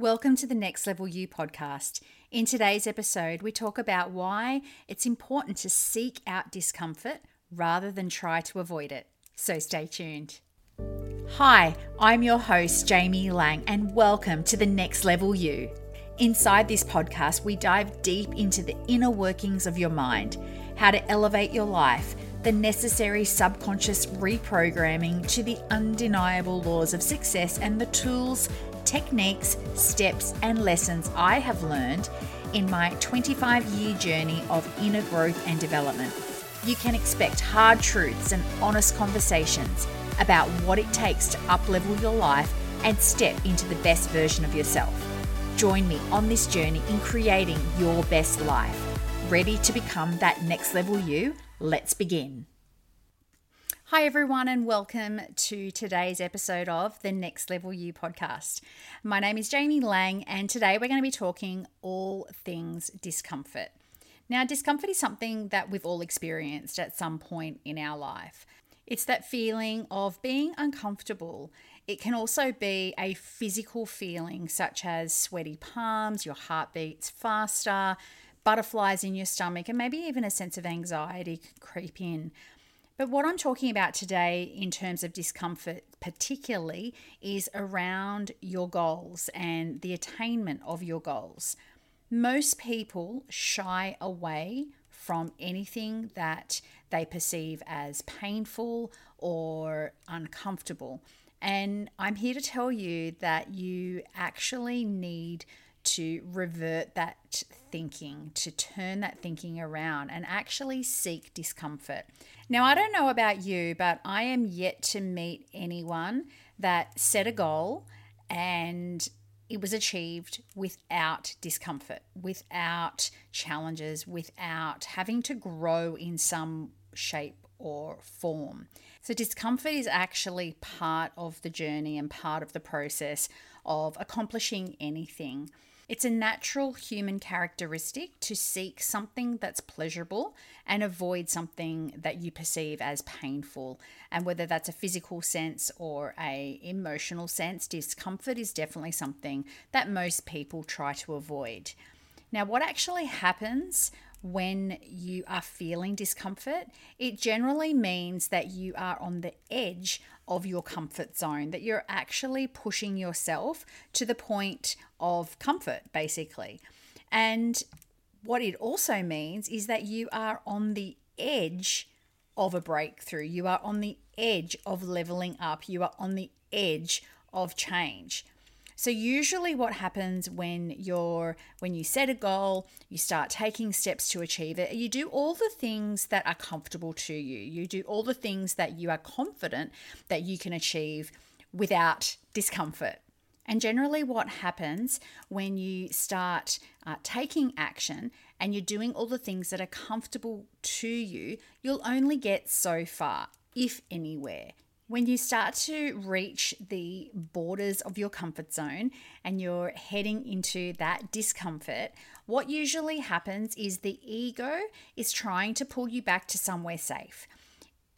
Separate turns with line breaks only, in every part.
Welcome to the Next Level You podcast. In today's episode, we talk about why it's important to seek out discomfort rather than try to avoid it. So stay tuned. Hi, I'm your host, Jaime Laing, and welcome to the Next Level You. Inside this podcast, we dive deep into the inner workings of your mind, how to elevate your life, the necessary subconscious reprogramming to the undeniable laws of success, and the tools techniques, steps, and lessons I have learned in my 25 year journey of inner growth and development. You can expect hard truths and honest conversations about what it takes to uplevel your life and step into the best version of yourself. Join me on this journey in creating your best life. Ready to become that next level you? Let's begin. Hi, everyone, and welcome to today's episode of the Next Level You podcast. My name is Jaime Laing, and today we're going to be talking all things discomfort. Now, discomfort is something that we've all experienced at some point in our life. It's that feeling of being uncomfortable. It can also be a physical feeling, such as sweaty palms, your heart beats faster, butterflies in your stomach, and maybe even a sense of anxiety creep in. But what I'm talking about today, in terms of discomfort, particularly, is around your goals and the attainment of your goals. Most people shy away from anything that they perceive as painful or uncomfortable. And I'm here to tell you that you actually need to revert that thinking, to turn that thinking around and actually seek discomfort. Now, I don't know about you, but I am yet to meet anyone that set a goal and it was achieved without discomfort, without challenges, without having to grow in some shape or form. So, discomfort is actually part of the journey and part of the process of accomplishing anything. It's a natural human characteristic to seek something that's pleasurable and avoid something that you perceive as painful. And whether that's a physical sense or a emotional sense, discomfort is definitely something that most people try to avoid. Now, what actually happens when you are feeling discomfort, it generally means that you are on the edge of your comfort zone, that you're actually pushing yourself to the point of comfort, basically. And what it also means is that you are on the edge of a breakthrough, you are on the edge of leveling up, you are on the edge of change. So usually what happens when you're when you set a goal, you start taking steps to achieve it, you do all the things that are comfortable to you. You do all the things that you are confident that you can achieve without discomfort. And generally, what happens when you start uh, taking action and you're doing all the things that are comfortable to you, you'll only get so far, if anywhere. When you start to reach the borders of your comfort zone and you're heading into that discomfort, what usually happens is the ego is trying to pull you back to somewhere safe.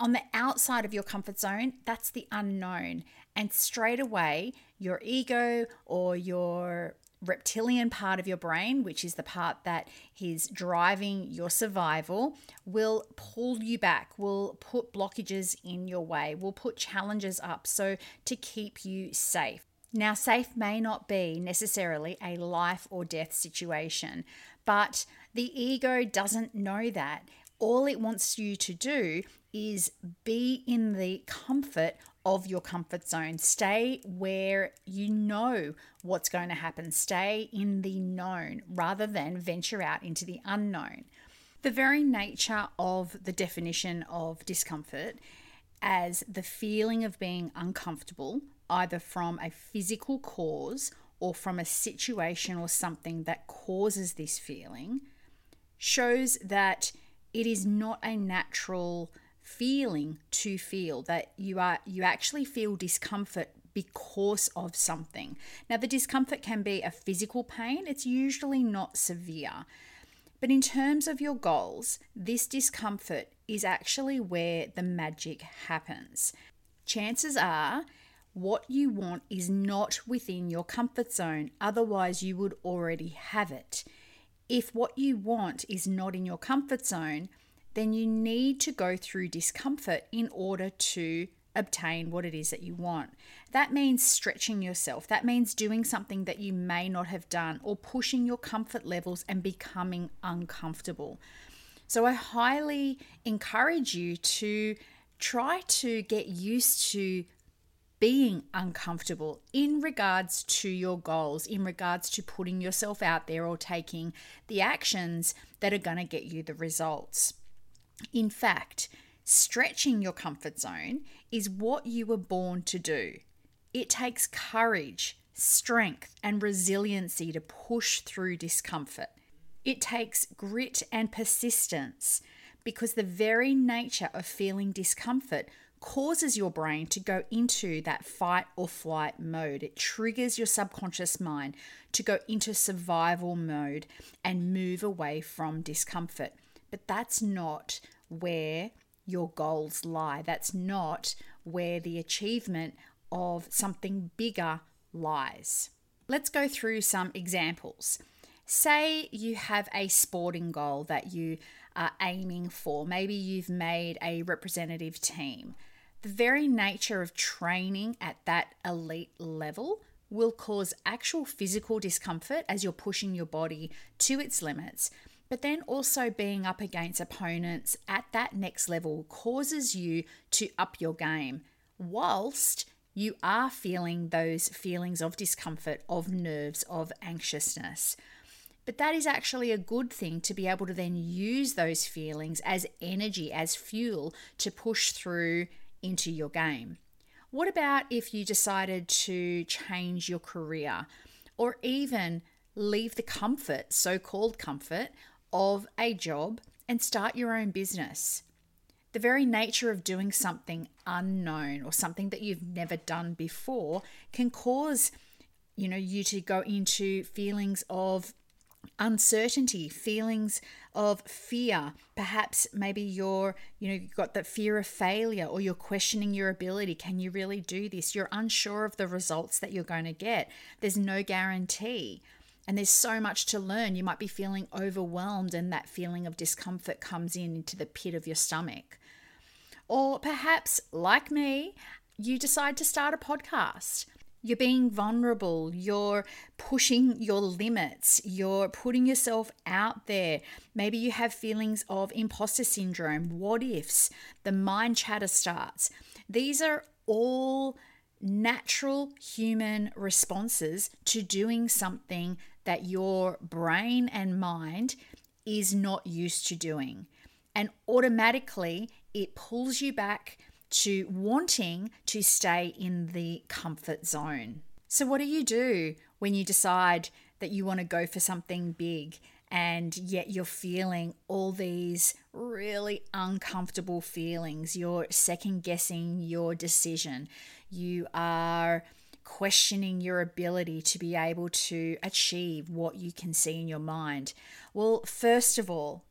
On the outside of your comfort zone, that's the unknown. And straight away, your ego or your reptilian part of your brain, which is the part that is driving your survival, will pull you back, will put blockages in your way, will put challenges up so to keep you safe. Now, safe may not be necessarily a life or death situation, but the ego doesn't know that. All it wants you to do is be in the comfort of your comfort zone. Stay where you know what's going to happen. Stay in the known rather than venture out into the unknown. The very nature of the definition of discomfort as the feeling of being uncomfortable, either from a physical cause or from a situation or something that causes this feeling, shows that it is not a natural feeling to feel that you are you actually feel discomfort because of something. Now the discomfort can be a physical pain, it's usually not severe. But in terms of your goals, this discomfort is actually where the magic happens. Chances are what you want is not within your comfort zone, otherwise, you would already have it. If what you want is not in your comfort zone, then you need to go through discomfort in order to obtain what it is that you want. That means stretching yourself. That means doing something that you may not have done or pushing your comfort levels and becoming uncomfortable. So I highly encourage you to try to get used to being uncomfortable in regards to your goals, in regards to putting yourself out there or taking the actions that are going to get you the results. In fact, stretching your comfort zone is what you were born to do. It takes courage, strength, and resiliency to push through discomfort. It takes grit and persistence because the very nature of feeling discomfort causes your brain to go into that fight or flight mode. It triggers your subconscious mind to go into survival mode and move away from discomfort. But that's not where your goals lie. That's not where the achievement of something bigger lies. Let's go through some examples. Say you have a sporting goal that you are aiming for. Maybe you've made a representative team the very nature of training at that elite level will cause actual physical discomfort as you're pushing your body to its limits. But then also being up against opponents at that next level causes you to up your game, whilst you are feeling those feelings of discomfort, of nerves, of anxiousness. But that is actually a good thing to be able to then use those feelings as energy, as fuel to push through into your game? What about if you decided to change your career or even leave the comfort, so called comfort, of a job and start your own business? The very nature of doing something unknown or something that you've never done before can cause you know you to go into feelings of uncertainty, feelings of fear. Perhaps maybe you're, you know, you've got that fear of failure or you're questioning your ability. Can you really do this? You're unsure of the results that you're going to get. There's no guarantee. And there's so much to learn. You might be feeling overwhelmed, and that feeling of discomfort comes in into the pit of your stomach. Or perhaps, like me, you decide to start a podcast you're being vulnerable. You're pushing your limits. You're putting yourself out there. Maybe you have feelings of imposter syndrome, what ifs, the mind chatter starts. These are all natural human responses to doing something that your brain and mind is not used to doing. And automatically, it pulls you back to wanting to stay in the comfort zone. So, what do you do when you decide that you want to go for something big and yet you're feeling all these really uncomfortable feelings? You're second guessing your decision. You are questioning your ability to be able to achieve what you can see in your mind. Well, first of all,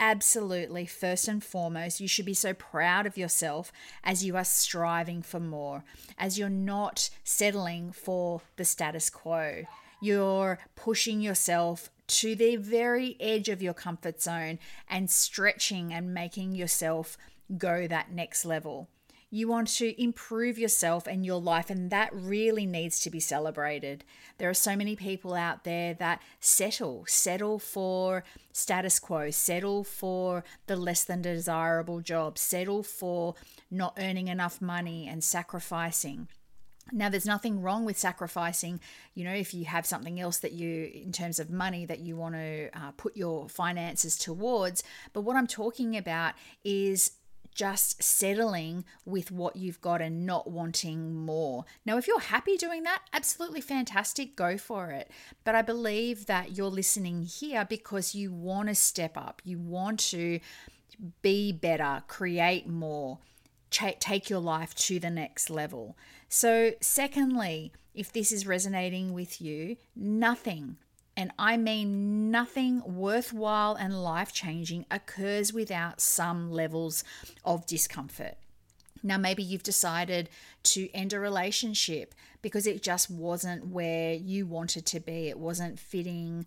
absolutely, first and foremost, you should be so proud of yourself as you are striving for more, as you're not settling for the status quo. You're pushing yourself to the very edge of your comfort zone and stretching and making yourself go that next level. You want to improve yourself and your life, and that really needs to be celebrated. There are so many people out there that settle, settle for status quo, settle for the less than desirable job, settle for not earning enough money and sacrificing. Now, there's nothing wrong with sacrificing, you know, if you have something else that you, in terms of money, that you want to uh, put your finances towards. But what I'm talking about is just settling with what you've got and not wanting more. Now, if you're happy doing that, absolutely fantastic, go for it. But I believe that you're listening here because you want to step up, you want to be better, create more, take your life to the next level. So, secondly, if this is resonating with you, nothing and I mean nothing worthwhile and life changing occurs without some levels of discomfort. Now, maybe you've decided to end a relationship because it just wasn't where you wanted to be. It wasn't fitting,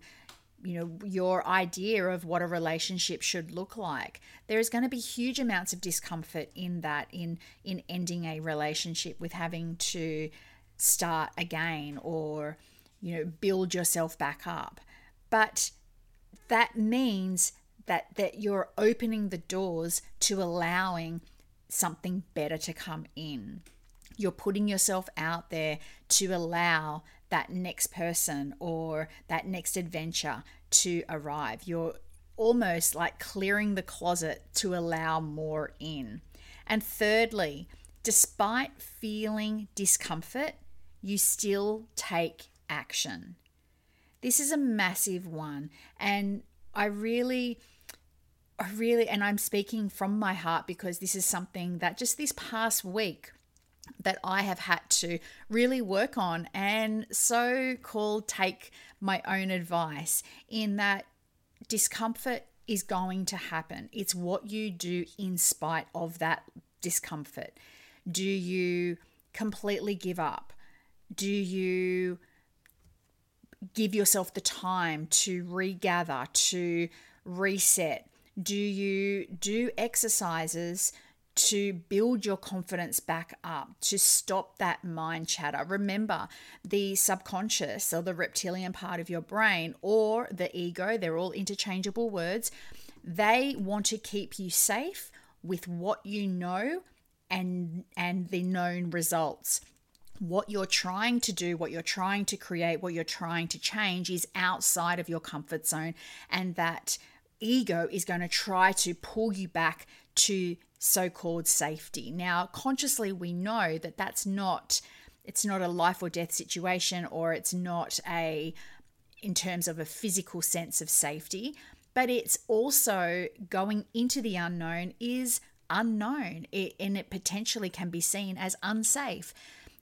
you know, your idea of what a relationship should look like. There is going to be huge amounts of discomfort in that, in in ending a relationship with having to start again or, you know, build yourself back up. But that means that that you're opening the doors to allowing something better to come in. You're putting yourself out there to allow that next person or that next adventure to arrive. You're almost like clearing the closet to allow more in. And thirdly, despite feeling discomfort, you still take action. This is a massive one. And I really I really, and I'm speaking from my heart because this is something that just this past week that I have had to really work on and so called take my own advice in that discomfort is going to happen. It's what you do in spite of that discomfort. Do you completely give up? Do you give yourself the time to regather, to reset? Do you do exercises to build your confidence back up, to stop that mind chatter? Remember, the subconscious or the reptilian part of your brain or the ego, they're all interchangeable words. They want to keep you safe with what you know and and the known results what you're trying to do, what you're trying to create, what you're trying to change is outside of your comfort zone. And that ego is going to try to pull you back to so-called safety. Now, consciously we know that that's not it's not a life or death situation or it's not a in terms of a physical sense of safety, but it's also going into the unknown is unknown it, and it potentially can be seen as unsafe.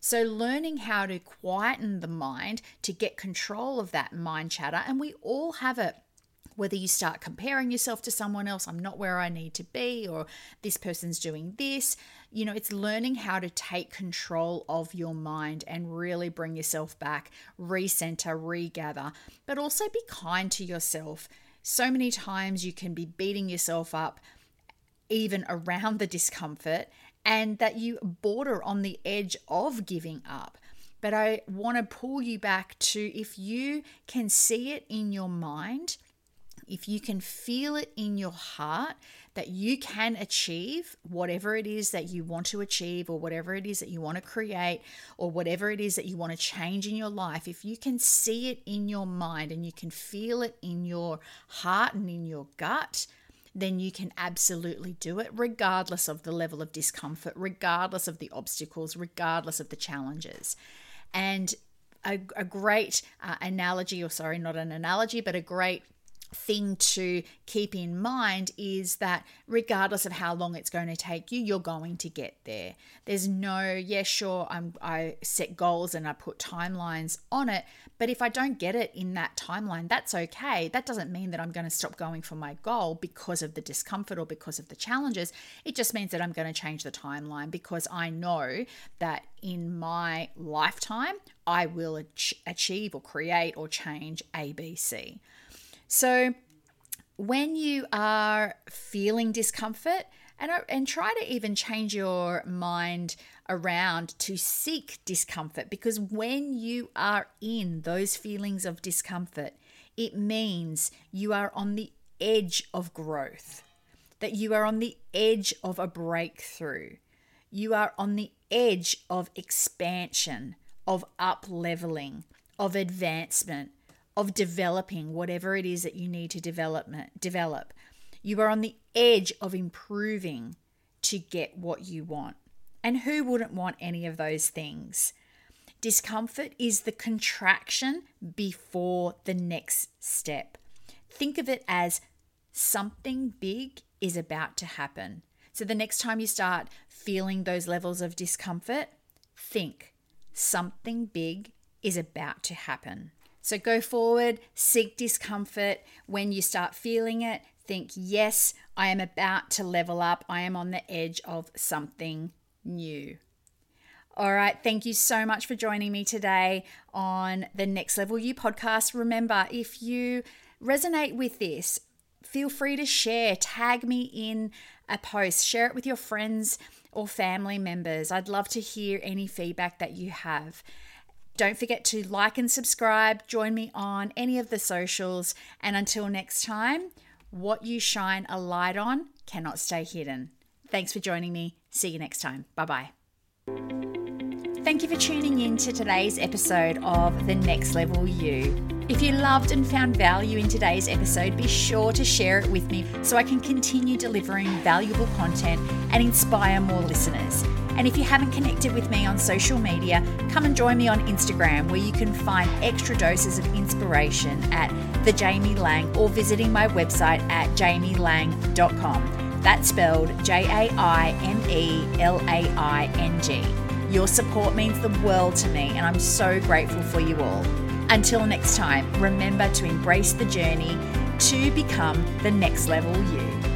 So, learning how to quieten the mind to get control of that mind chatter, and we all have it whether you start comparing yourself to someone else, I'm not where I need to be, or this person's doing this. You know, it's learning how to take control of your mind and really bring yourself back, recenter, regather, but also be kind to yourself. So many times you can be beating yourself up even around the discomfort and that you border on the edge of giving up. But I want to pull you back to if you can see it in your mind if you can feel it in your heart that you can achieve whatever it is that you want to achieve, or whatever it is that you want to create, or whatever it is that you want to change in your life, if you can see it in your mind and you can feel it in your heart and in your gut, then you can absolutely do it, regardless of the level of discomfort, regardless of the obstacles, regardless of the challenges. And a, a great uh, analogy, or sorry, not an analogy, but a great thing to keep in mind is that regardless of how long it's going to take you you're going to get there. There's no yeah sure I'm, i set goals and i put timelines on it but if i don't get it in that timeline that's okay. That doesn't mean that i'm going to stop going for my goal because of the discomfort or because of the challenges. It just means that i'm going to change the timeline because i know that in my lifetime i will achieve or create or change abc so, when you are feeling discomfort, and, uh, and try to even change your mind around to seek discomfort because when you are in those feelings of discomfort, it means you are on the edge of growth, that you are on the edge of a breakthrough, you are on the edge of expansion, of up leveling, of advancement, of developing whatever it is that you need to development develop. You are on the edge of improving to get what you want. And who wouldn't want any of those things? Discomfort is the contraction before the next step. Think of it as something big is about to happen. So the next time you start feeling those levels of discomfort, think something big is about to happen. So go forward, seek discomfort. When you start feeling it, think, yes, I am about to level up. I am on the edge of something new. All right. Thank you so much for joining me today on the Next Level You podcast. Remember, if you resonate with this, feel free to share, tag me in a post, share it with your friends or family members. I'd love to hear any feedback that you have. Don't forget to like and subscribe. Join me on any of the socials. And until next time, what you shine a light on cannot stay hidden. Thanks for joining me. See you next time. Bye bye. Thank you for tuning in to today's episode of The Next Level You. If you loved and found value in today's episode, be sure to share it with me so I can continue delivering valuable content and inspire more listeners. And if you haven't connected with me on social media, come and join me on Instagram where you can find extra doses of inspiration at the Jaime Laing or visiting my website at jaimelaing.com. That's spelled J A I M E L A I N G. Your support means the world to me, and I'm so grateful for you all. Until next time, remember to embrace the journey to become the next level you.